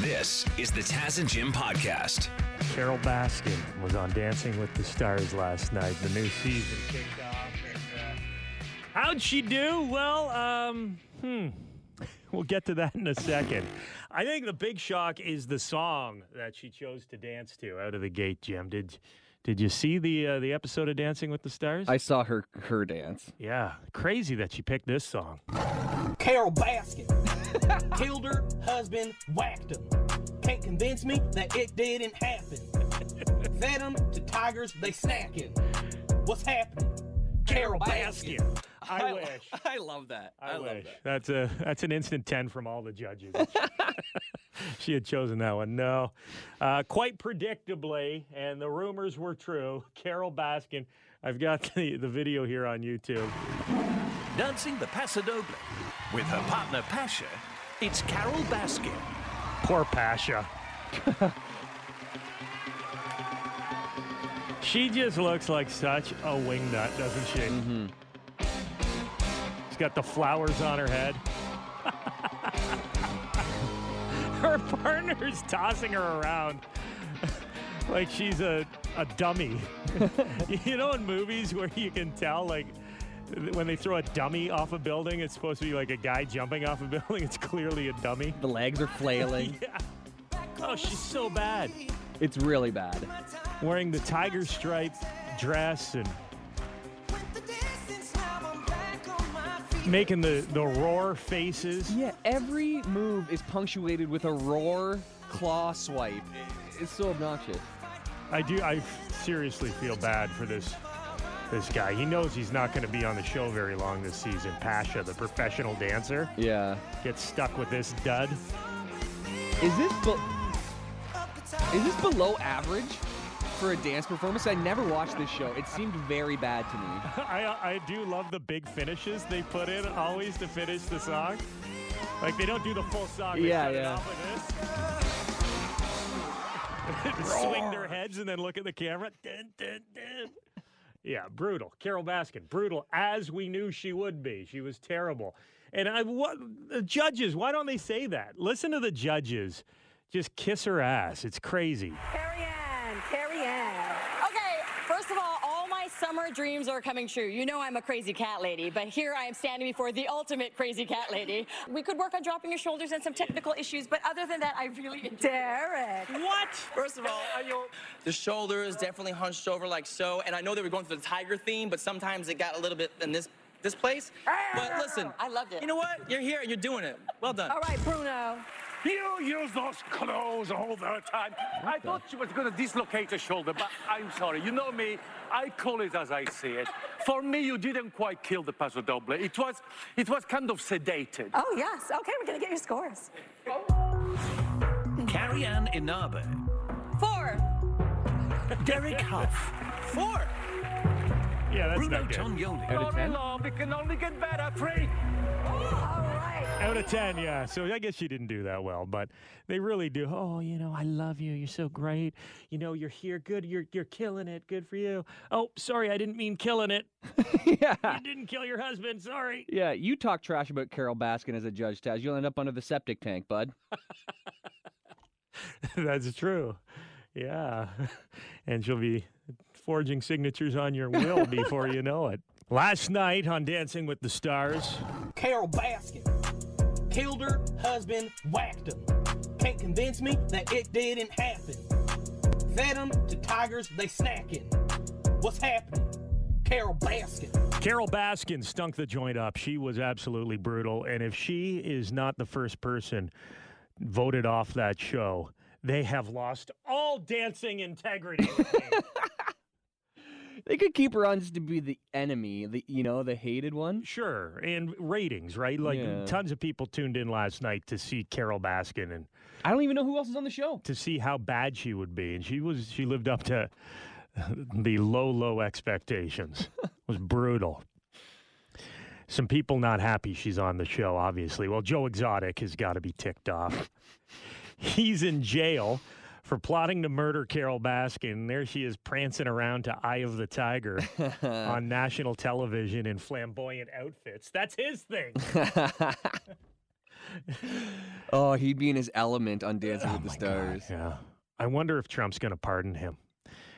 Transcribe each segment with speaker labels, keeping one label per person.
Speaker 1: This is the Taz and Jim podcast.
Speaker 2: Carole Baskin was on Dancing with the Stars last night. The new season kicked off. And, uh, how'd she do? Well, um, hmm. We'll get to that in a second. I think the big shock is the song that she chose to dance to out of the gate. Jim, did did you see the uh, the episode of Dancing with the Stars?
Speaker 3: I saw her her dance.
Speaker 2: yeah, crazy that she picked this song.
Speaker 4: Carole Baskin killed her husband, whacked him. Can't convince me that it didn't happen. Fed them to tigers, they snacking. What's happening? Carole Baskin.
Speaker 2: I wish.
Speaker 3: I love that.
Speaker 2: I, wish. That's a that's an instant ten from all the judges. she had chosen that one. No, uh, quite predictably, and the rumors were true. Carole Baskin. I've got the, the video here on YouTube.
Speaker 1: Dancing the Paso Doble. With her partner Pasha, it's Carole Baskin.
Speaker 2: Poor Pasha. she just looks like such a wingnut, doesn't she? Mm-hmm. She's got the flowers on her head. her partner's tossing her around like she's a, a dummy. you know, in movies where you can tell, like, when they throw a dummy off a building, it's supposed to be like a guy jumping off a building. It's clearly a dummy.
Speaker 3: The legs are flailing.
Speaker 2: Yeah. Oh, she's so bad.
Speaker 3: It's really bad.
Speaker 2: Wearing the tiger stripe dress and making the, the roar faces.
Speaker 3: Yeah, every move is punctuated with a roar claw swipe. It's so obnoxious.
Speaker 2: I do. I seriously feel bad for this this guy. He knows he's not going to be on the show very long this season. Pasha, the professional dancer,
Speaker 3: Yeah.
Speaker 2: gets stuck with this dud.
Speaker 3: Is this be- is this below average for a dance performance? I never watched this show. It seemed very bad to me.
Speaker 2: I I do love the big finishes they put in always to finish the song. Like they don't do the full song. They
Speaker 3: Yeah,
Speaker 2: it
Speaker 3: yeah.
Speaker 2: off this. Swing their heads and then look at the camera. Dun, dun, dun. Yeah, brutal. Carole Baskin, brutal as we knew she would be. She was terrible. And I what the judges, why don't they say that? Listen to the judges. Just kiss her ass. It's crazy
Speaker 5: Ann, Carrie Ann. Okay, first of all, all my summer dreams are coming true. You know I'm a crazy cat lady, but here I am standing before the ultimate crazy cat lady. We could work on dropping your shoulders and some technical issues, but other than that, I really enjoy
Speaker 6: Derek.
Speaker 2: What?
Speaker 4: First of all, I know the shoulder is definitely hunched over like so, and I know they were going for the tiger theme, but sometimes it got a little bit in this this place. But ah, listen,
Speaker 5: I loved it.
Speaker 4: You know what? You're here and you're doing it. Well done.
Speaker 6: All right, Bruno.
Speaker 7: You use those clothes all the time. I thought she was going to dislocate her shoulder, but I'm sorry. You know me, I call it as I see it. For me, you didn't quite kill the Paso Doble. It was, it was kind of sedated.
Speaker 6: Oh, yes. Okay, we're going to get your scores.
Speaker 1: Carrie Ann Inaba.
Speaker 5: Four.
Speaker 1: Derek Hough.
Speaker 4: Four.
Speaker 2: Yeah, that's
Speaker 1: Bruno
Speaker 2: not good.
Speaker 1: Tonioli.
Speaker 3: Out of
Speaker 7: Not long, it can only get better. Three.
Speaker 2: Out of 10, yeah. So I guess she didn't do that well, but they really do. Oh, you know, I love you. You're so great. You know, you're here. Good. You're you're killing it. Good for you. Oh, sorry, I didn't mean killing it.
Speaker 3: yeah.
Speaker 2: You didn't kill your husband. Sorry.
Speaker 3: Yeah, you talk trash about Carole Baskin as a judge, Taz. You'll end up under the septic tank, bud.
Speaker 2: That's true. Yeah. And she'll be forging signatures on your will before you know it. Last night on Dancing with the Stars,
Speaker 4: Carole Baskin killed her husband, whacked him. Can't convince me that it didn't happen. Fed them to tigers, they snacking. What's happening? Carole Baskin.
Speaker 2: Carole Baskin stunk the joint up. She was absolutely brutal. And if she is not the first person voted off that show, they have lost all dancing integrity.
Speaker 3: They could keep her on just to be the enemy, the you know, the hated one.
Speaker 2: sure. And ratings, right? Like
Speaker 3: Yeah.
Speaker 2: tons of people tuned in last night to see Carole Baskin and
Speaker 3: I don't even know who else is on the show.
Speaker 2: to see how bad she would be. And she was she lived up to the low, low expectations. it was brutal. Some people not happy she's on the show, obviously. Well, Joe Exotic has got to be ticked off. He's in jail for plotting to murder Carole Baskin. There she is prancing around to Eye of the Tiger on national television in flamboyant outfits. That's his thing.
Speaker 3: Oh, he'd be in his element on Dancing with the
Speaker 2: Oh my God,
Speaker 3: Stars.
Speaker 2: yeah. I wonder if Trump's going to pardon him.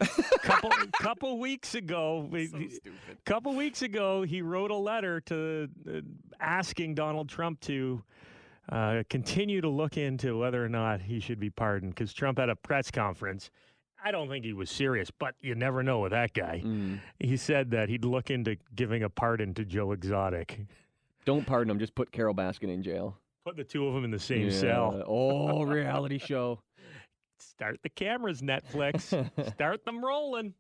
Speaker 2: couple couple weeks ago,
Speaker 3: So
Speaker 2: couple weeks ago, he wrote a letter to uh, asking Donald Trump to uh, continue to look into whether or not he should be pardoned because Trump had a press conference. I don't think he was serious, but you never know with that guy.
Speaker 3: Mm.
Speaker 2: He said that he'd look into giving a pardon to Joe Exotic.
Speaker 3: Don't pardon him. Just put Carole Baskin in jail.
Speaker 2: Put the two of them in the same cell.
Speaker 3: Oh, reality show.
Speaker 2: Start the cameras, Netflix. Start them rolling.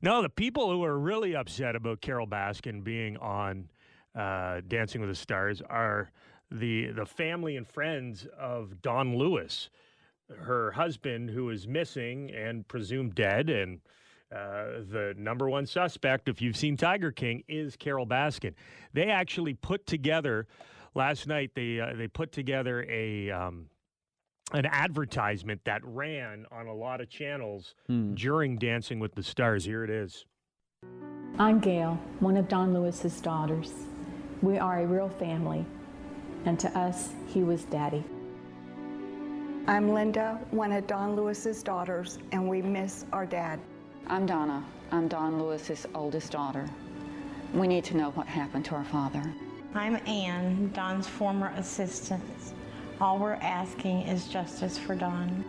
Speaker 2: No, the people who are really upset about Carole Baskin being on uh, Dancing with the Stars are the the family and friends of Don Lewis, her husband, who is missing and presumed dead, and uh, the number one suspect, if you've seen Tiger King, is Carole Baskin. They actually put together last night. They uh, they put together a. Um, an advertisement that ran on a lot of channels
Speaker 3: Hmm.
Speaker 2: during Dancing with the Stars. Here it is.
Speaker 8: I'm Gail, one of Don Lewis's daughters. We are a real family, and to us, he was daddy.
Speaker 9: I'm Linda, one of Don Lewis's daughters, and we miss our dad.
Speaker 10: I'm Donna. I'm Don Lewis's oldest daughter. We need to know what happened to our father.
Speaker 11: I'm Ann, Don's former assistant. All we're asking is justice for Don.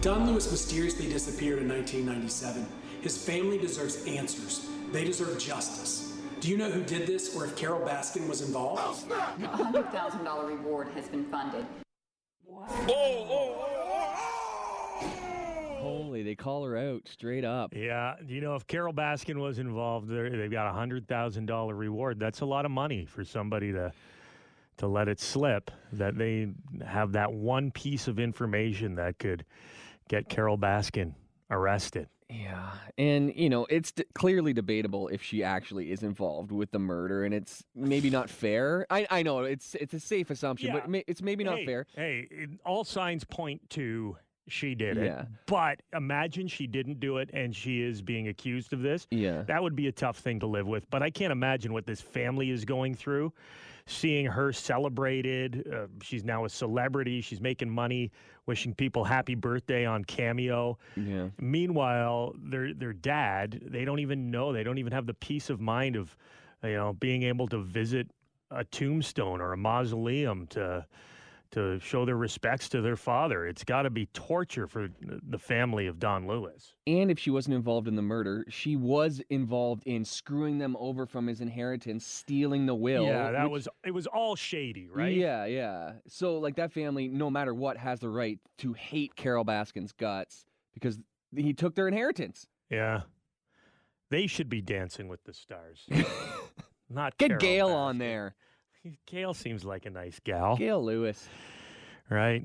Speaker 12: Don Lewis mysteriously disappeared in 1997. His family deserves answers. They deserve justice. Do you know who did this or if Carole Baskin was involved?
Speaker 10: A $100,000 reward has been funded. Oh, oh, oh, oh!
Speaker 3: Holy, they call her out straight up.
Speaker 2: Yeah, you know, if Carole Baskin was involved, they're- they've got a hundred thousand dollar reward. That's a lot of money for somebody to to let it slip. That they have that one piece of information that could get Carole Baskin arrested.
Speaker 3: Yeah, and you know it's d- clearly debatable if she actually is involved with the murder, and it's maybe not fair. I I know it's it's a safe assumption,
Speaker 2: Yeah.
Speaker 3: but ma- it's maybe not
Speaker 2: hey,
Speaker 3: fair.
Speaker 2: Hey, it- all signs point to she did it.
Speaker 3: Yeah.
Speaker 2: But imagine she didn't do it and she is being accused of this.
Speaker 3: Yeah.
Speaker 2: That would be a tough thing to live with. But I can't imagine what this family is going through. Seeing her celebrated. Uh, she's now a celebrity. She's making money, wishing people happy birthday on Cameo.
Speaker 3: Yeah.
Speaker 2: Meanwhile, their their dad, they don't even know. They don't even have the peace of mind of, you know, being able to visit a tombstone or a mausoleum to to show their respects to their father. It's got to be torture for the family of Don Lewis.
Speaker 3: And if she wasn't involved in the murder, she was involved in screwing them over from his inheritance, stealing the will.
Speaker 2: yeah, that
Speaker 3: which-
Speaker 2: was it was all shady, right?
Speaker 3: Yeah, yeah. So like that family, no matter what, has the right to hate Carole Baskin's guts because he took their inheritance.
Speaker 2: Yeah. They should be dancing with the stars. Not
Speaker 3: Get
Speaker 2: Carol
Speaker 3: Gail on there.
Speaker 2: Gail seems like a nice gal.
Speaker 3: Gail Lewis.
Speaker 2: Right.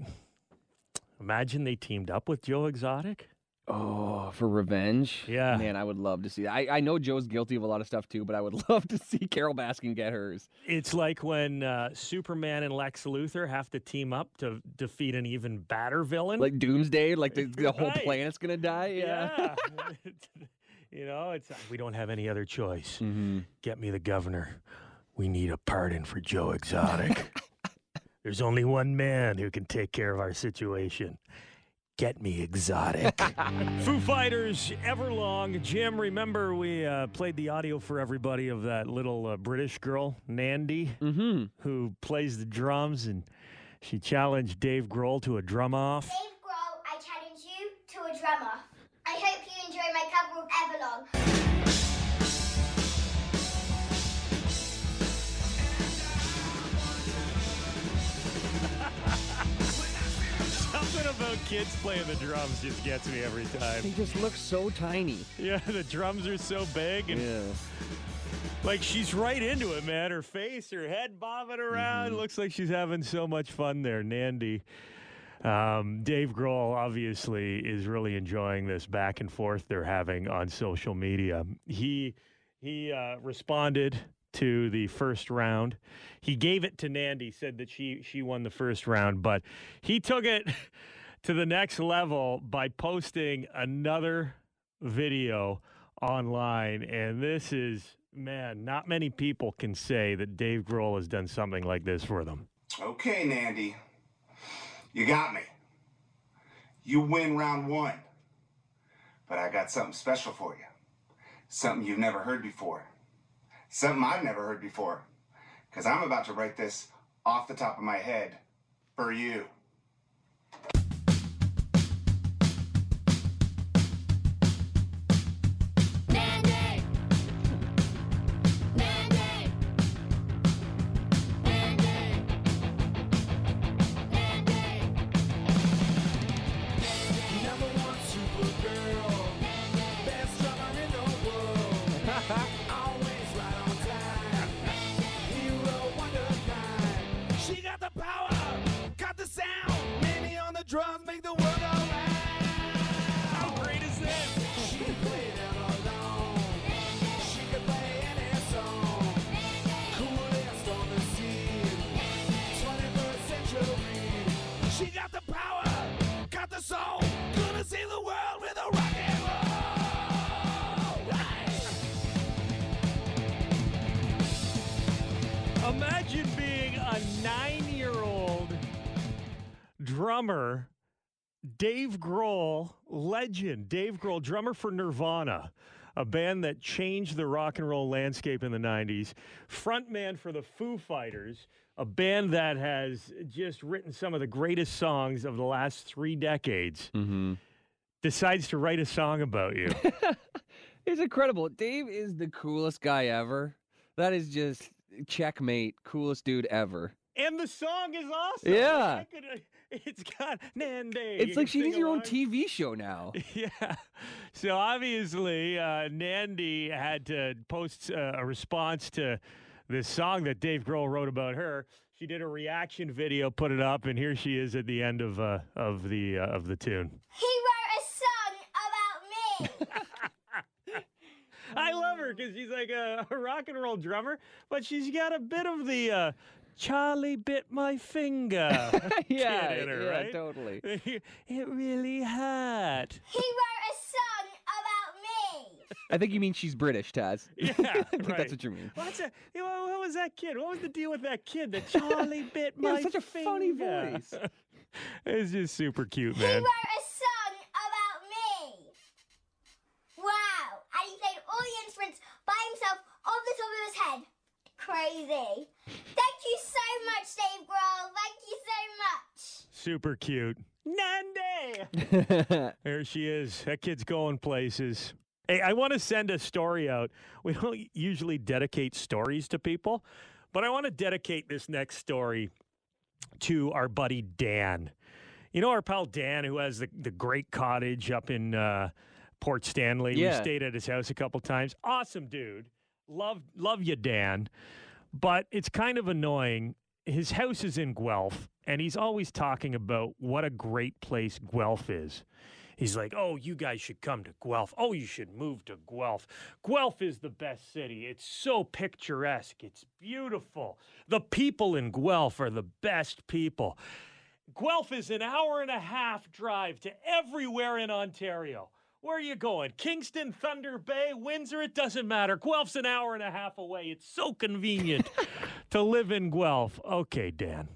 Speaker 2: Imagine they teamed up with Joe Exotic.
Speaker 3: Oh, for revenge?
Speaker 2: Yeah.
Speaker 3: Man, I would love to see that. I, I know Joe's guilty of a lot of stuff too, but I would love to see Carole Baskin get hers.
Speaker 2: It's like when uh, Superman and Lex Luthor have to team up to defeat an even badder villain.
Speaker 3: Like Doomsday, like the, the whole
Speaker 2: Right.
Speaker 3: planet's gonna die. Yeah.
Speaker 2: yeah. you know, it's we don't have any other choice.
Speaker 3: Mm-hmm.
Speaker 2: Get me the governor. We need a pardon for Joe Exotic. There's only one man who can take care of our situation. Get me exotic. Foo Fighters, Everlong. Jim, remember we uh, played the audio for everybody of that little uh, British girl, Nandi,
Speaker 3: mm-hmm.
Speaker 2: who plays the drums, and she challenged Dave Grohl to a drum off.
Speaker 13: Dave Grohl, I challenge you to a drum off. I hope you enjoy my cover of Everlong.
Speaker 2: Something about kids playing the drums just gets me every time.
Speaker 3: They just look so tiny.
Speaker 2: Yeah, the drums are so big and
Speaker 3: Yeah.
Speaker 2: like she's right into it, man. Her face, her head bobbing around. Looks like she's having so much fun there, Nandi. Um, Dave Grohl obviously is really enjoying this back and forth they're having on social media. He he uh, responded to the first round. He gave it to Nandi, said that she she won the first round, but he took it to the next level by posting another video online, and this is man, not many people can say that Dave Grohl has done something like this for them.
Speaker 14: Okay, Nandi. You got me. You win round one. But I got something special for you. Something you've never heard before. Something I've never heard before. Because I'm about to write this off the top of my head for you.
Speaker 2: Dave Grohl, legend, Dave Grohl, drummer for Nirvana, a band that changed the rock and roll landscape in the 90s, frontman for the Foo Fighters, a band that has just written some of the greatest songs of the last three decades, mm-hmm. decides to write a song about you.
Speaker 3: It's incredible. Dave is the coolest guy ever. That is just checkmate. Coolest dude ever.
Speaker 2: and the song is awesome.
Speaker 3: Yeah.
Speaker 2: Could- uh, it's got Nandi.
Speaker 3: It's like she needs her own TV show now.
Speaker 2: Yeah. So obviously, uh, Nandi had to post uh, a response to this song that Dave Grohl wrote about her. She did a reaction video, put it up, and here she is at the end of uh, of the uh, of the tune.
Speaker 13: He wrote a song about me.
Speaker 2: I love her because she's like a, a rock and roll drummer, but she's got a bit of the uh, Charlie bit my finger.
Speaker 3: Yeah,
Speaker 2: kid in her,
Speaker 3: yeah,
Speaker 2: right?
Speaker 3: totally.
Speaker 2: it really hurt.
Speaker 13: he wrote a song about me.
Speaker 3: I think you mean she's British, Taz.
Speaker 2: Yeah,
Speaker 3: I think
Speaker 2: right.
Speaker 3: that's what you mean.
Speaker 2: What's that? You know, what was that kid? What was the deal with that kid that Charlie bit my
Speaker 3: Yeah,
Speaker 2: my
Speaker 3: such a funny voice.
Speaker 2: it's just super cute, man.
Speaker 13: He wrote a song about me. Wow. And he played all the instruments by himself off the top of his head. Crazy. Thank you so much, Dave Grohl. Thank you so much.
Speaker 2: Super cute. Nandi! there she is. That kid's going places. Hey, I want to send a story out. We don't usually dedicate stories to people, but I want to dedicate this next story to our buddy Dan. You know our pal Dan, who has the, the great cottage up in uh, Port Stanley.
Speaker 3: Yeah.
Speaker 2: We stayed at his house a couple times. Awesome dude. Love love you, Dan. But it's kind of annoying. His house is in Guelph, and he's always talking about what a great place Guelph is. He's like, oh, you guys should come to Guelph. Oh, you should move to Guelph. Guelph is the best city. It's so picturesque. It's beautiful. The people in Guelph are the best people. Guelph is an hour and a half drive to everywhere in Ontario. Where are you going? Kingston, Thunder Bay, Windsor? It doesn't matter. Guelph's an hour and a half away. It's so convenient to live in Guelph. Okay, Dan,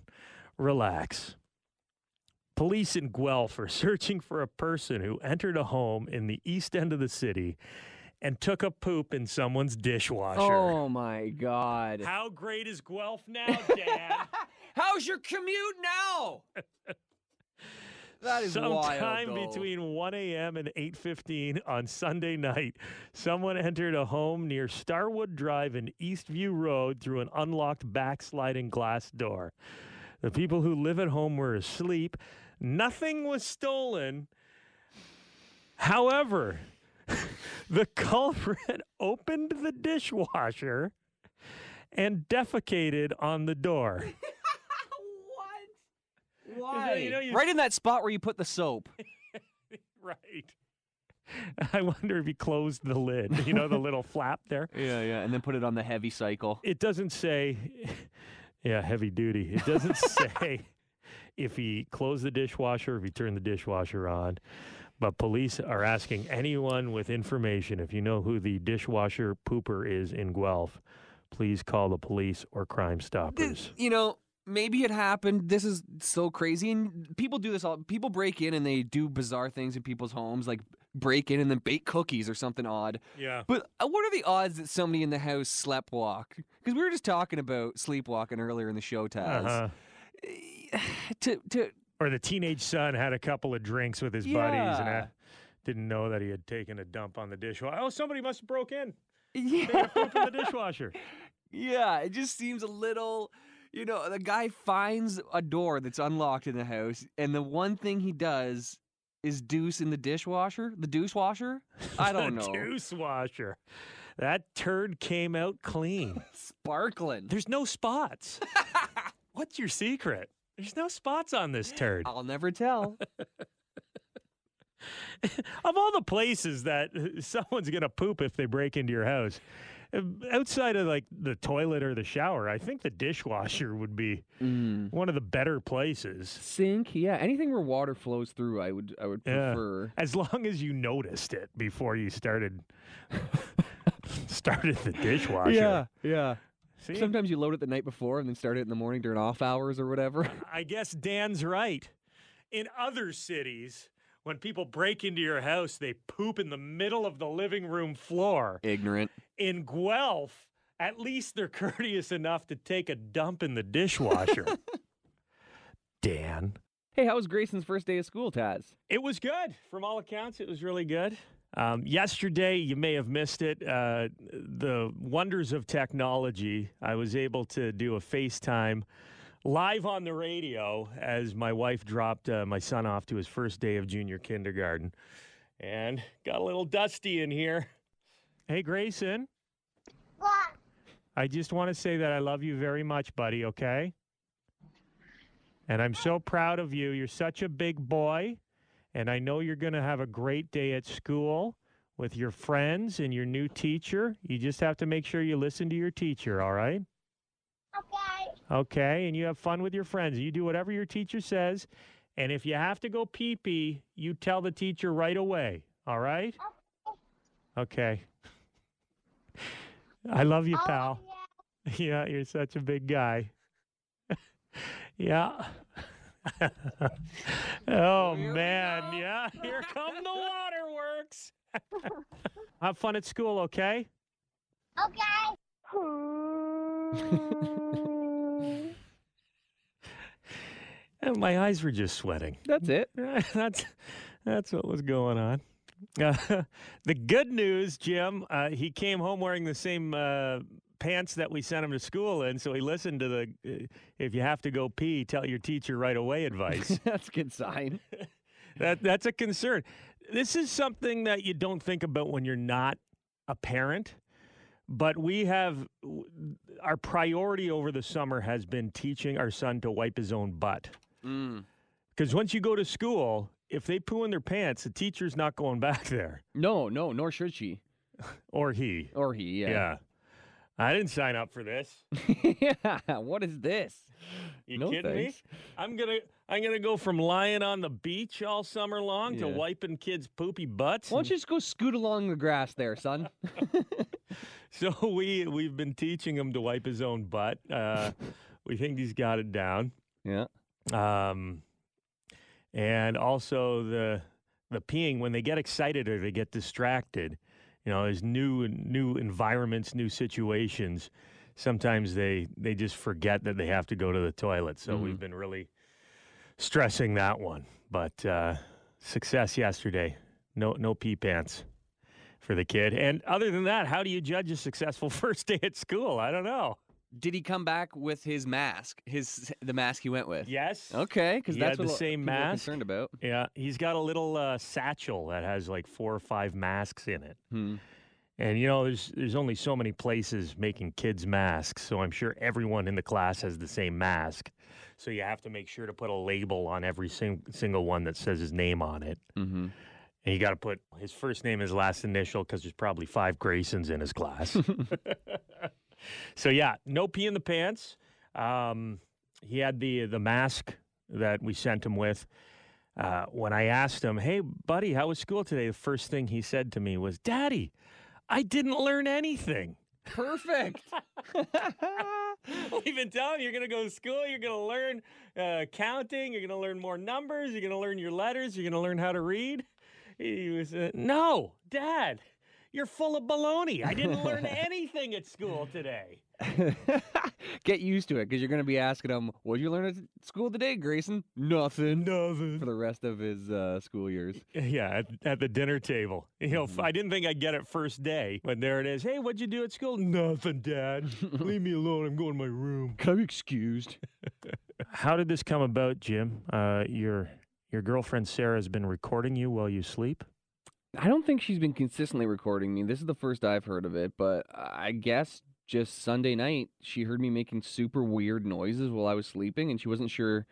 Speaker 2: relax. Police in Guelph are searching for a person who entered a home in the east end of the city and took a poop in someone's dishwasher.
Speaker 3: Oh my God.
Speaker 2: How great is Guelph now, Dan?
Speaker 3: How's your commute now? That is
Speaker 2: Sometime
Speaker 3: wild.
Speaker 2: between 1 a.m. and 8:15 on Sunday night, someone entered a home near Starwood Drive and Eastview Road through an unlocked backsliding glass door. The people who live at home were asleep. Nothing was stolen. However, the culprit opened the dishwasher and defecated on the door.
Speaker 3: Why?
Speaker 2: You know, you-
Speaker 3: right in that spot where you put the soap.
Speaker 2: Right. I wonder if he closed the lid, you know, the little flap there.
Speaker 3: Yeah, yeah, and then put it on the heavy cycle.
Speaker 2: It doesn't say, yeah, heavy duty. It doesn't say if he closed the dishwasher, if he turned the dishwasher on. But police are asking anyone with information, if you know who the dishwasher pooper is in Guelph, please call the police or Crime Stoppers.
Speaker 3: You know, maybe it happened. This is so crazy, and people do this all. People break in and they do bizarre things in people's homes, like break in and then bake cookies or something odd.
Speaker 2: Yeah.
Speaker 3: But uh, what are the odds that somebody in the house sleptwalk? Because we were just talking about sleepwalking earlier in the show, Taz.
Speaker 2: Uh-huh.
Speaker 3: To to
Speaker 2: Or the teenage son had a couple of drinks with his buddies and
Speaker 3: Yeah.
Speaker 2: uh, didn't know that he had taken a dump on the dishwasher. Oh, somebody must have broke in.
Speaker 3: Yeah.
Speaker 2: In the dishwasher.
Speaker 3: Yeah, it just seems a little. You know, the guy finds a door that's unlocked in the house, and the one thing he does is deuce in the dishwasher, the deuce washer. I don't
Speaker 2: The
Speaker 3: know.
Speaker 2: Deuce washer. That turd came out clean.
Speaker 3: Sparkling.
Speaker 2: There's no spots. What's your secret? There's no spots on this turd.
Speaker 3: I'll never tell.
Speaker 2: of all the places that someone's going to poop if they break into your house, Um, outside of like the toilet or the shower, I think the dishwasher would be mm. one of the better places.
Speaker 3: Sink, yeah, anything where water flows through, I would, I would
Speaker 2: Yeah.
Speaker 3: prefer.
Speaker 2: As long as you noticed it before you started started the dishwasher.
Speaker 3: Yeah, yeah.
Speaker 2: See?
Speaker 3: Sometimes you load it the night before and then start it in the morning during off hours or whatever.
Speaker 2: I guess Dan's right. In other cities, when people break into your house, they poop in the middle of the living room floor.
Speaker 3: Ignorant.
Speaker 2: In Guelph, at least they're courteous enough to take a dump in the dishwasher. Dan.
Speaker 3: Hey, how was Grayson's first day of school, Taz?
Speaker 2: It was good. From all accounts, it was really good. Um, yesterday, you may have missed it. Uh, the wonders of technology. I was able to do a FaceTime live on the radio as my wife dropped uh, my son off to his first day of junior kindergarten. And got a little dusty in here. Hey, Grayson. What? I just want to say that I love you very much, buddy, okay? And I'm so proud of you. You're such a big boy. And I know you're going to have a great day at school with your friends and your new teacher. You just have to make sure you listen to your teacher, all right? Okay. Okay. And you have fun with your friends. You do whatever your teacher says. And if you have to go pee pee, you tell the teacher right away, all right? Okay. I love you, oh, pal. Yeah, you're such a big guy. yeah. oh man, yeah. Here come the waterworks. Have fun at school, okay? And my eyes were just sweating.
Speaker 3: That's it.
Speaker 2: that's that's what was going on. Uh, the good news, Jim, uh, he came home wearing the same uh, pants that we sent him to school in, so he listened to the uh, "if you have to go pee, tell your teacher right away" advice.
Speaker 3: That's a good sign.
Speaker 2: that that's a concern. This is something that you don't think about when you're not a parent, but we have our priority over the summer has been teaching our son to wipe his own butt.
Speaker 3: Mm.
Speaker 2: Because once you go to school, if they poo in their pants, the teacher's not going back there.
Speaker 3: No, no, nor should she.
Speaker 2: Or he.
Speaker 3: Or he, yeah.
Speaker 2: Yeah. I didn't sign up for this.
Speaker 3: yeah. What is this?
Speaker 2: You
Speaker 3: No
Speaker 2: kidding
Speaker 3: thanks.
Speaker 2: me? I'm gonna I'm gonna go from lying on the beach all summer long to wiping kids' poopy butts.
Speaker 3: Why don't you just go scoot along the grass there, son?
Speaker 2: So we we've been teaching him to wipe his own butt. Uh, we think he's got it down.
Speaker 3: Yeah.
Speaker 2: Um, and also the the peeing when they get excited or they get distracted. You know, there's new new environments, new situations. Sometimes they they just forget that they have to go to the toilet. So we've been really stressing that one. But uh, success yesterday. No no pee pants for the kid. And other than that, how do you judge a successful first day at school? I don't know.
Speaker 3: Did he come back with his mask? His the mask he went with?
Speaker 2: Yes.
Speaker 3: Okay, because that's what
Speaker 2: the same mask.
Speaker 3: concerned about.
Speaker 2: Yeah, he's got a little uh, satchel that has like four or five masks in it.
Speaker 3: Hmm.
Speaker 2: And you know, there's there's only so many places making kids masks, so I'm sure everyone in the class has the same mask. So you have to make sure to put a label on every sing- single one that says his name on it.
Speaker 3: Mm-hmm.
Speaker 2: And you got to put his first name, his last initial, because there's probably five Graysons in his class. so yeah, no pee in the pants. Um, he had the the mask that we sent him with. Uh, when I asked him, "Hey, buddy, how was school today?" The first thing he said to me was, "Daddy, I didn't learn anything."
Speaker 3: Perfect.
Speaker 2: We've been telling you, you're going to go to school, you're going to learn uh, counting, you're going to learn more numbers, you're going to learn your letters, you're going to learn how to read. He was, uh, no, Dad, you're full of baloney. I didn't learn anything at school today.
Speaker 3: Get used to it because you're going to be asking him, What did you learn at school today, Grayson? Nothing.
Speaker 2: Nothing.
Speaker 3: For the rest of his uh, school years.
Speaker 2: Yeah, at, at the dinner table. You know,
Speaker 3: Mm-hmm.
Speaker 2: I didn't think I'd get it first day, but there it is. Hey, what'd you do at school? Nothing, Dad. Leave me alone. I'm going to my room.
Speaker 3: Come excused.
Speaker 2: How did this come about, Jim? Uh, your your girlfriend Sarah has been recording you while you sleep.
Speaker 3: I don't think she's been consistently recording me. This is the first I've heard of it, but I guess just Sunday night she heard me making super weird noises while I was sleeping, and she wasn't sure if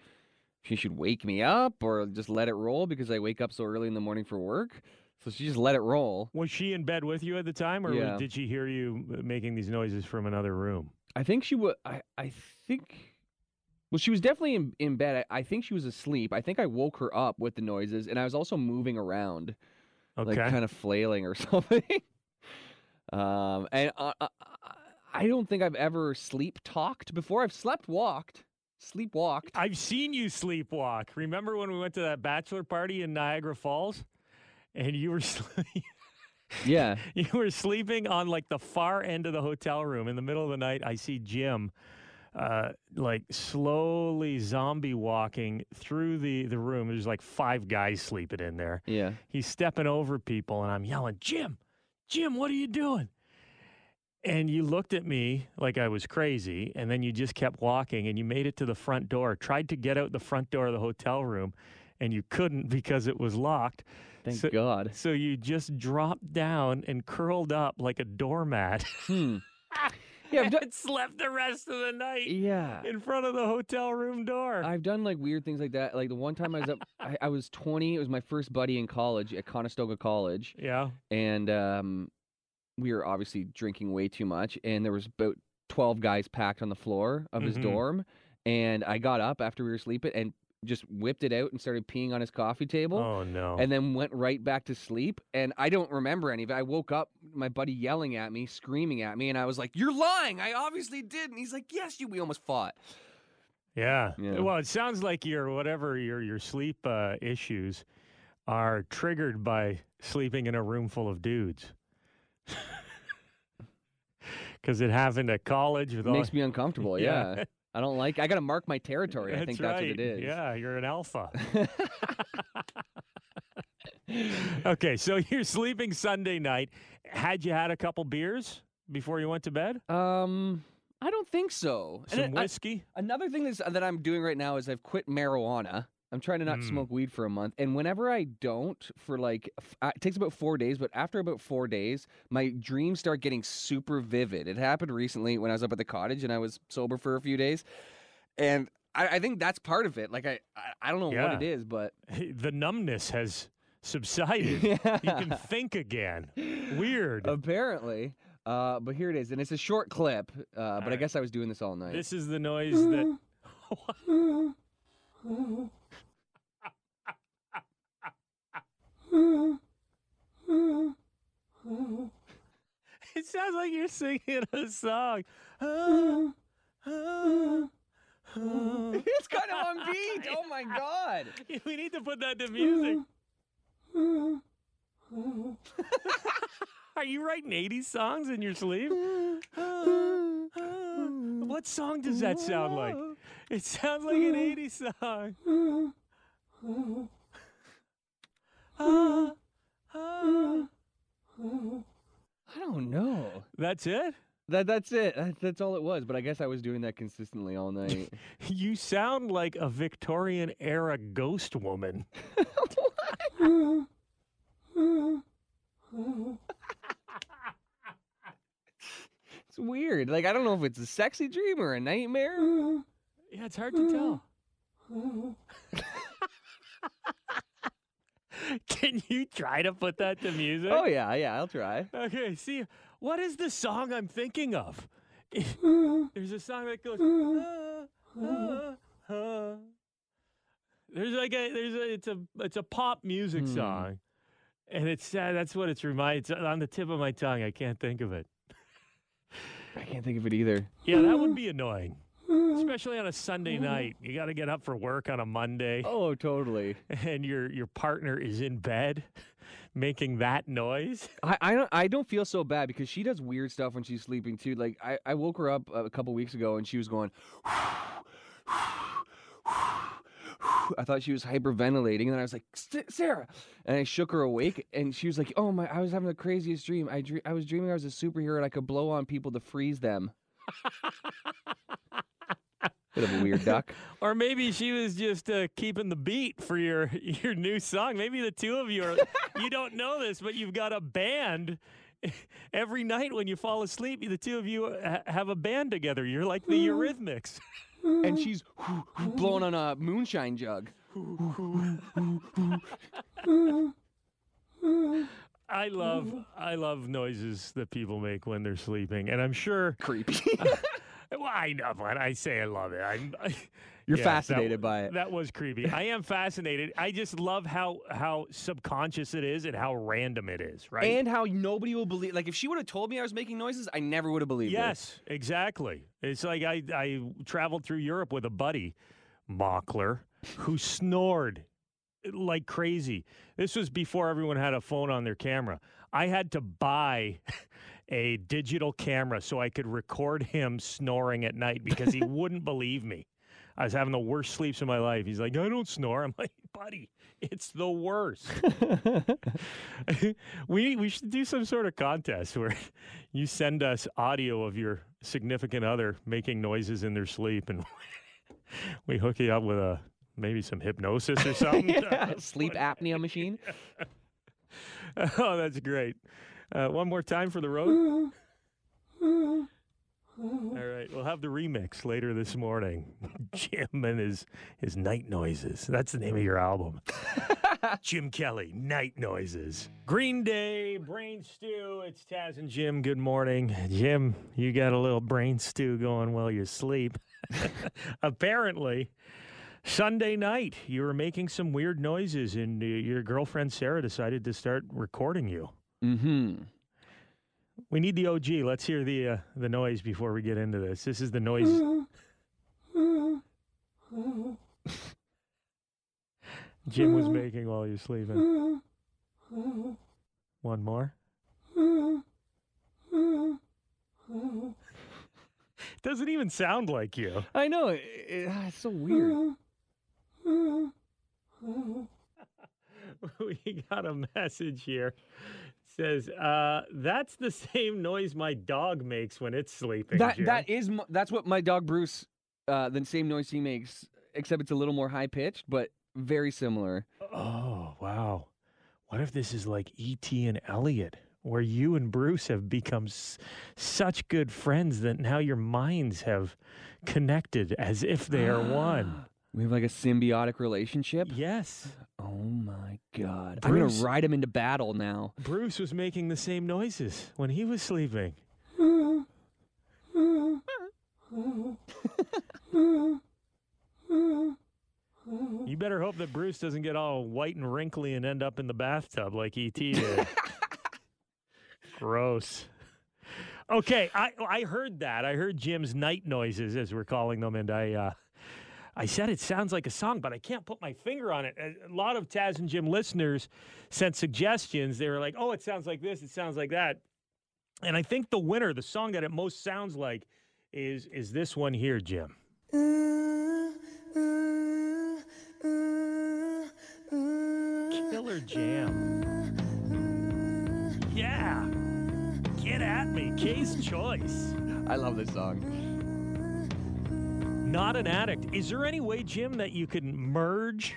Speaker 3: she should wake me up or just let it roll because I wake up so early in the morning for work. So she just let it roll.
Speaker 2: Was she in bed with you at the time, or
Speaker 3: Yeah.
Speaker 2: did she hear you uh, making these noises from another room?
Speaker 3: I think she was. I I think. Well, she was definitely in, in bed. I, I think she was asleep. I think I woke her up with the noises, and I was also moving around, like kind of flailing or something. um, and uh, uh, I don't think I've ever sleep talked before. I've slept walked, sleep walked.
Speaker 2: I've seen you sleepwalk. Remember when we went to that bachelor party in Niagara Falls, and you were sleeping.
Speaker 3: Yeah.
Speaker 2: You were sleeping on like the far end of the hotel room in the middle of the night. I see Jim uh, like slowly zombie walking through the, the room. There's like five guys sleeping in there.
Speaker 3: Yeah.
Speaker 2: He's stepping over people, and I'm yelling, Jim, Jim, what are you doing? And you looked at me like I was crazy, and then you just kept walking, and you made it to the front door, tried to get out the front door of the hotel room, and you couldn't because it was locked.
Speaker 3: Thank
Speaker 2: so,
Speaker 3: God.
Speaker 2: So you just dropped down and curled up like a doormat.
Speaker 3: Hmm. Yeah, I've done-
Speaker 2: and slept the rest of the night
Speaker 3: Yeah.
Speaker 2: in front of the hotel room door.
Speaker 3: I've done like weird things like that. Like the one time I was up, I, I was 20. It was my first buddy in college at Conestoga College.
Speaker 2: Yeah.
Speaker 3: And um, we were obviously drinking way too much. And there was about 12 guys packed on the floor of his
Speaker 2: Mhm.
Speaker 3: dorm. And I got up after we were sleeping and just whipped it out and started peeing on his coffee table.
Speaker 2: Oh, no.
Speaker 3: And then went right back to sleep. And I don't remember any of it. I woke up, my buddy yelling at me, screaming at me. And I was like, You're lying. I obviously did. And he's like, Yes, you. We almost fought.
Speaker 2: Yeah.
Speaker 3: Yeah.
Speaker 2: Well, it sounds like your whatever your your sleep uh, issues are triggered by sleeping in a room full of dudes. Because it happened at college with all.
Speaker 3: Makes me uncomfortable. Yeah. I don't like. I got to mark my territory. I think that's what it is.
Speaker 2: Yeah, you're an alpha. okay, so you're sleeping Sunday night. Had you had a couple beers before you went to bed?
Speaker 3: Um, I don't think so. And
Speaker 2: Some
Speaker 3: I-
Speaker 2: whiskey?
Speaker 3: another thing that's, that I'm doing right now is I've quit marijuana. I'm trying to not
Speaker 2: Mm.
Speaker 3: smoke weed for a month, and whenever I don't, for like, it takes about four days. But after about four days, my dreams start getting super vivid. It happened recently when I was up at the cottage and I was sober for a few days, and I, I think that's part of it. Like I, I, I don't know what it is, but
Speaker 2: The numbness has subsided. You can think again. Weird.
Speaker 3: apparently. Uh, but here it is, and it's a short clip. Uh, but I guess I was doing this all night.
Speaker 2: This is the noise that. It sounds like you're singing a song.
Speaker 3: it's kind of on beat. Oh my god.
Speaker 2: we need to put that to music. Are you writing 80s songs in your sleep? what song does that sound like? It sounds like an 80s song.
Speaker 3: I don't know.
Speaker 2: That's it?
Speaker 3: That that's it. That, that's all it was. But I guess I was doing that consistently all night.
Speaker 2: You sound like a Victorian era ghost woman.
Speaker 3: it's weird. Like I don't know if it's a sexy dream or a nightmare.
Speaker 2: Yeah, it's hard to tell. Can you try to put that to music?
Speaker 3: Oh yeah, yeah. I'll try.
Speaker 2: Okay, see, what is the song I'm thinking of? There's a song that goes. "Ah, ah, ah." There's like a there's a it's a it's a pop music
Speaker 3: Hmm.
Speaker 2: song, and it's uh, that's what it's reminds. It's on the tip of my tongue. I can't think of it.
Speaker 3: I can't think of it either.
Speaker 2: Yeah, that would be annoying. Mm-hmm. Especially on a Sunday mm-hmm. night. You got to get up for work on a Monday.
Speaker 3: Oh, totally.
Speaker 2: And your your partner is in bed making that noise.
Speaker 3: I, I don't I don't feel so bad because she does weird stuff when she's sleeping too. Like I, I woke her up a couple weeks ago and she was going. I thought she was hyperventilating, and I was like, "Sarah," and I shook her awake, and she was like, "Oh my! I was having the craziest dream. I dre- I was dreaming I was a superhero and I could blow on people to freeze them." Bit of a weird duck.
Speaker 2: Or maybe she was just uh, keeping the beat for your your new song. Maybe the two of you are you don't know this, but you've got a band. Every night when you fall asleep, the two of you uh, ha- have a band together. You're like the Eurythmics.
Speaker 3: and she's blowing on a moonshine jug.
Speaker 2: I love I love noises that people make when they're sleeping, and I'm sure
Speaker 3: creepy.
Speaker 2: Well, I know when I say I love it. I'm
Speaker 3: You're
Speaker 2: Yeah,
Speaker 3: fascinated
Speaker 2: w-
Speaker 3: by it.
Speaker 2: That was creepy. I am fascinated. I just love how how subconscious it is and how random it is. Right.
Speaker 3: And how nobody will believe. Like if she would have told me I was making noises, I never would have believed it.
Speaker 2: Yes, exactly. It's like I, I traveled through Europe with a buddy, Mockler, who snored uh, like crazy. This was before everyone had a phone on their camera. I had to buy a digital camera so I could record him snoring at night because he wouldn't believe me. I was having the worst sleeps of my life. He's like, I don't snore. I'm like, buddy, it's the worst. we we should do some sort of contest where you send us audio of your significant other making noises in their sleep, and we hook you up with a maybe some hypnosis or something.
Speaker 3: Yeah, Sleep apnea machine.
Speaker 2: oh, that's great. Uh, one more time for the road. All right, we'll have the remix later this morning. Jim and his his night noises. That's the name of your album. Jim Kelly, Night Noises. Green Day, Brain Stew. It's Taz and Jim. Good morning. Jim, you got a little brain stew going while you sleep. Apparently, Sunday night, you were making some weird noises, and your girlfriend Sarah decided to start recording you.
Speaker 3: Mm-hmm.
Speaker 2: We need the OG. Let's hear the uh, the noise before we get into this. This is the noise. Jim was making while you're sleeping. One more. Doesn't even sound like you.
Speaker 3: I know. It, it- ah, it's so weird.
Speaker 2: we got a message here. It says, uh, that's the same noise my dog makes when it's sleeping.
Speaker 3: That
Speaker 2: Jim."
Speaker 3: that is that's what my dog Bruce, uh, the same noise he makes, except it's a little more high pitched, but very similar.
Speaker 2: Oh, wow. What if this is like E.T. and Elliot, where you and Bruce have become s- such good friends that now your minds have connected as if they are one?
Speaker 3: We have like a symbiotic relationship.
Speaker 2: Yes.
Speaker 3: Oh my god! I'm gonna ride him into battle now.
Speaker 2: Bruce was making the same noises when he was sleeping. You better hope that Bruce doesn't get all white and wrinkly and end up in the bathtub like E.T. did. Gross. Okay, I I heard that. I heard Jim's night noises, as we're calling them, and I uh, I said it sounds like a song, but I can't put my finger on it. A lot of Taz and Jim listeners sent suggestions. They were like, "Oh, it sounds like this. It sounds like that." And I think the winner, the song that it most sounds like, is is this one here, Jim. Killer Jam. Yeah. Get at me. K's Choice.
Speaker 3: I love this song.
Speaker 2: Not an addict. Is there any way, Jim, that you can merge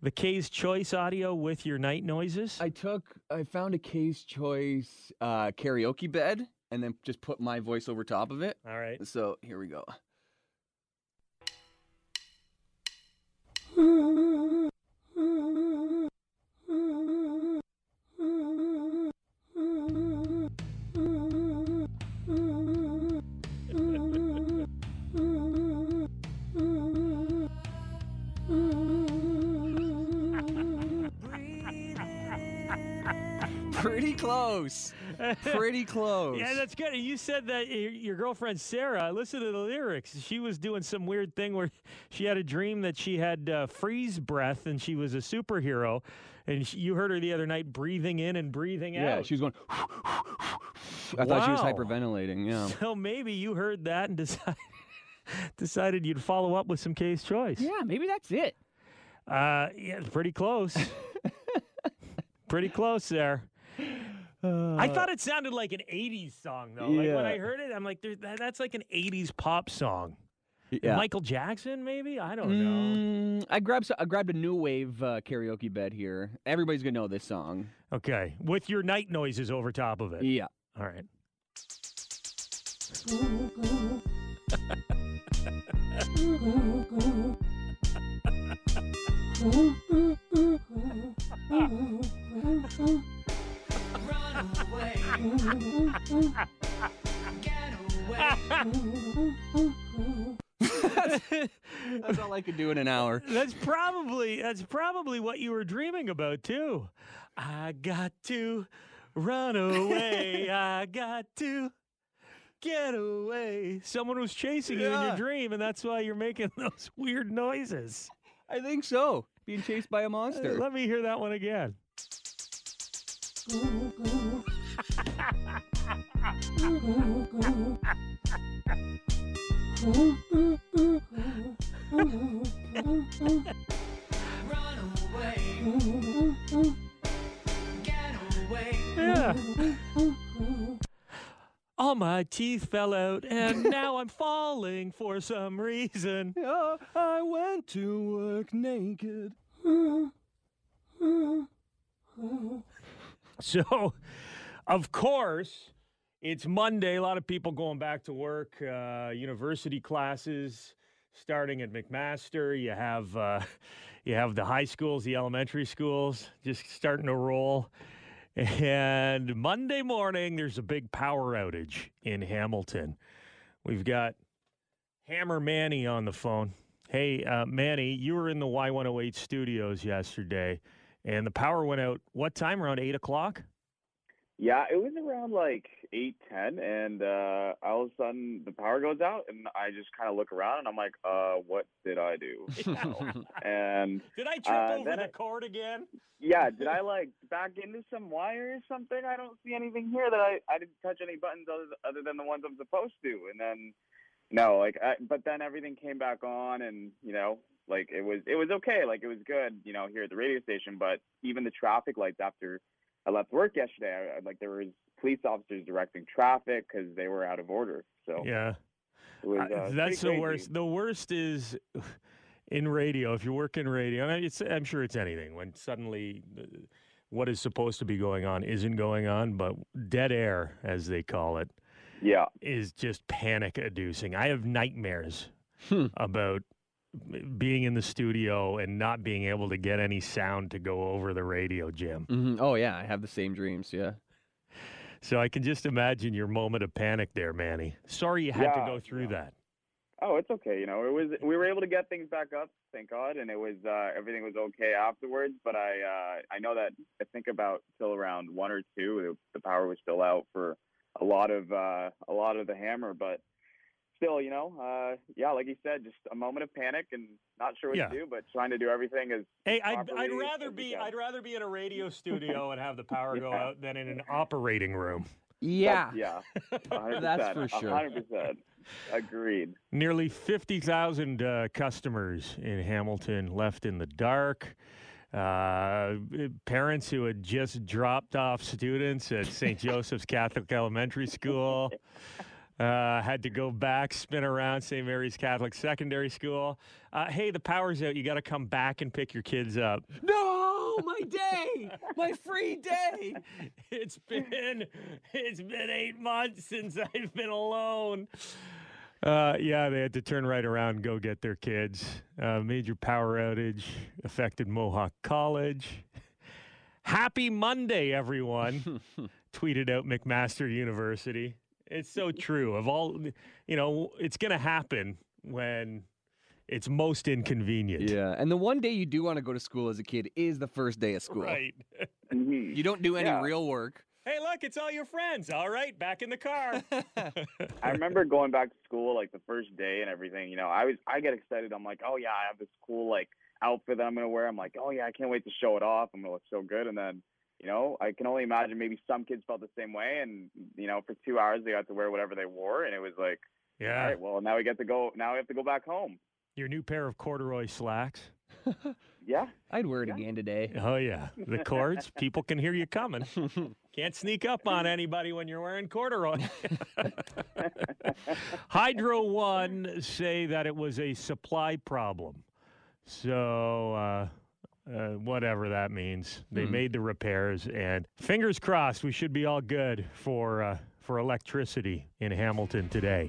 Speaker 2: the K's choice audio with your night noises?
Speaker 3: I took, I found a K's Choice uh, karaoke bed, and then just put my voice over top of it.
Speaker 2: All right.
Speaker 3: So here we go. Close.
Speaker 2: Yeah, that's good. And You said that your, your girlfriend Sarah. Listen to the lyrics. She was doing some weird thing where she had a dream that she had uh, freeze breath and she was a superhero. And she, you heard her the other night breathing in and breathing
Speaker 3: Yeah,
Speaker 2: out.
Speaker 3: Yeah, she was going. I thought she was
Speaker 2: Wow.
Speaker 3: hyperventilating. Yeah.
Speaker 2: So maybe you heard that and decided decided you'd follow up with some K's Choice.
Speaker 3: Yeah, maybe that's it.
Speaker 2: Uh, yeah, pretty close. pretty close there. I thought it sounded like an '80s song though. Like when I heard it, I'm like, "There- that, "That's like an '80s pop song."
Speaker 3: Yeah.
Speaker 2: Michael Jackson, maybe? I don't know.
Speaker 3: Mm, I grabbed s- I grabbed a new wave uh, karaoke bed here. Everybody's gonna know this song.
Speaker 2: Okay, with your night noises over top of it.
Speaker 3: Yeah.
Speaker 2: All right.
Speaker 3: That's all I could do in an hour.
Speaker 2: That's probably that's probably what you were dreaming about too. I got to run away. I got to get away. Someone was chasing you in your dream, and that's why you're making those weird noises.
Speaker 3: I think so. Being chased by a monster.
Speaker 2: Let me hear that one again. Yeah. All my teeth fell out, and now I'm falling for some reason.
Speaker 3: Yeah, I went to work naked.
Speaker 2: So, of course, it's Monday. A lot of people going back to work. Uh, university classes starting at McMaster. You have uh, you have the high schools, the elementary schools, just starting to roll. And Monday morning, there's a big power outage in Hamilton. We've got Hammer Manny on the phone. Hey, uh, Manny, you were in the Y108 studios yesterday, and the power went out. What time? Around eight o'clock.
Speaker 15: Yeah, it was around like eight ten, and uh, all of a sudden the power goes out, and I just kind of look around, and I'm like, "Uh, what did I do?" and
Speaker 2: Did I trip
Speaker 15: uh,
Speaker 2: over
Speaker 15: then
Speaker 2: the
Speaker 15: I-
Speaker 2: cord again?
Speaker 15: yeah, did I like back into some wire or something? I don't see anything here that I I didn't touch any buttons other other than the ones I'm supposed to, and then no, like, I, but then everything came back on, and you know, like it was it was okay, like it was good, you know, here at the radio station, but even the traffic lights after I left work yesterday, I, like there was police officers directing traffic because they were out of order. So
Speaker 2: Yeah.
Speaker 15: was, uh,
Speaker 2: that's the
Speaker 15: crazy.
Speaker 2: worst. The worst is in radio. If you work in radio, I'm sure it's anything when suddenly what is supposed to be going on isn't going on, but dead air, as they call it, is just panic inducing. I have nightmares
Speaker 3: Hmm.
Speaker 2: about being in the studio and not being able to get any sound to go over the radio, Jim.
Speaker 3: hmm Oh yeah, I have the same dreams. Yeah.
Speaker 2: So I can just imagine your moment of panic there, Manny. Sorry you had to go through that.
Speaker 15: Oh, it's okay. You know, it was we were able to get things back up, thank God, and it was uh, everything was okay afterwards. But I uh, I know that I think about till around one or two, the, the power was still out for a lot of uh, a lot of the hammer. But still, you know, uh, yeah, like you said, just a moment of panic and not sure what
Speaker 2: Yeah.
Speaker 15: to do, but trying to do everything as
Speaker 2: Hey, I'd, I'd rather be. I'd rather be in a radio studio and have the power go out than in an operating room.
Speaker 3: Yeah.
Speaker 15: yeah, 100%,
Speaker 3: That's for sure.
Speaker 15: hundred percent agreed.
Speaker 2: Nearly fifty thousand uh, customers in Hamilton left in the dark. Uh, parents who had just dropped off students at St. Joseph's Catholic Elementary School uh, had to go back, spin around St. Mary's Catholic Secondary School. Uh, hey, the power's out. You got to come back and pick your kids up.
Speaker 3: No, my day, my free day.
Speaker 2: It's been it's been eight months since I've been alone. Uh, yeah, they had to turn right around and go get their kids. Uh, major power outage affected Mohawk College. Happy Monday, everyone! tweeted out McMaster University. It's so true. Of all, you know, it's going to happen when it's most inconvenient.
Speaker 3: Yeah, and the one day you do want to go to school as a kid is the first day of school.
Speaker 2: Right.
Speaker 3: You don't do any
Speaker 15: Yeah.
Speaker 3: real work.
Speaker 2: Hey, look, it's all your friends. All right, back in the car.
Speaker 15: I remember going back to school like the first day and everything. You know, I was I get excited. I'm like, oh yeah, I have this cool like outfit that I'm gonna wear. I'm like, oh yeah, I can't wait to show it off. I'm gonna look so good. And then, you know, I can only imagine maybe some kids felt the same way. And you know, for two hours they got to wear whatever they wore, and it was like,
Speaker 2: Yeah.
Speaker 15: all right, well now we get to go. Now we have to go back home.
Speaker 2: Your new pair of corduroy slacks.
Speaker 15: Yeah.
Speaker 3: I'd wear it again today.
Speaker 2: Oh yeah, the cords. People can hear you coming. Can't sneak up on anybody when you're wearing corduroy. Hydro One say that it was a supply problem. So uh, uh, whatever that means, they
Speaker 16: Hmm.
Speaker 2: made the repairs, and fingers crossed, we should be all good for uh, for electricity in Hamilton today.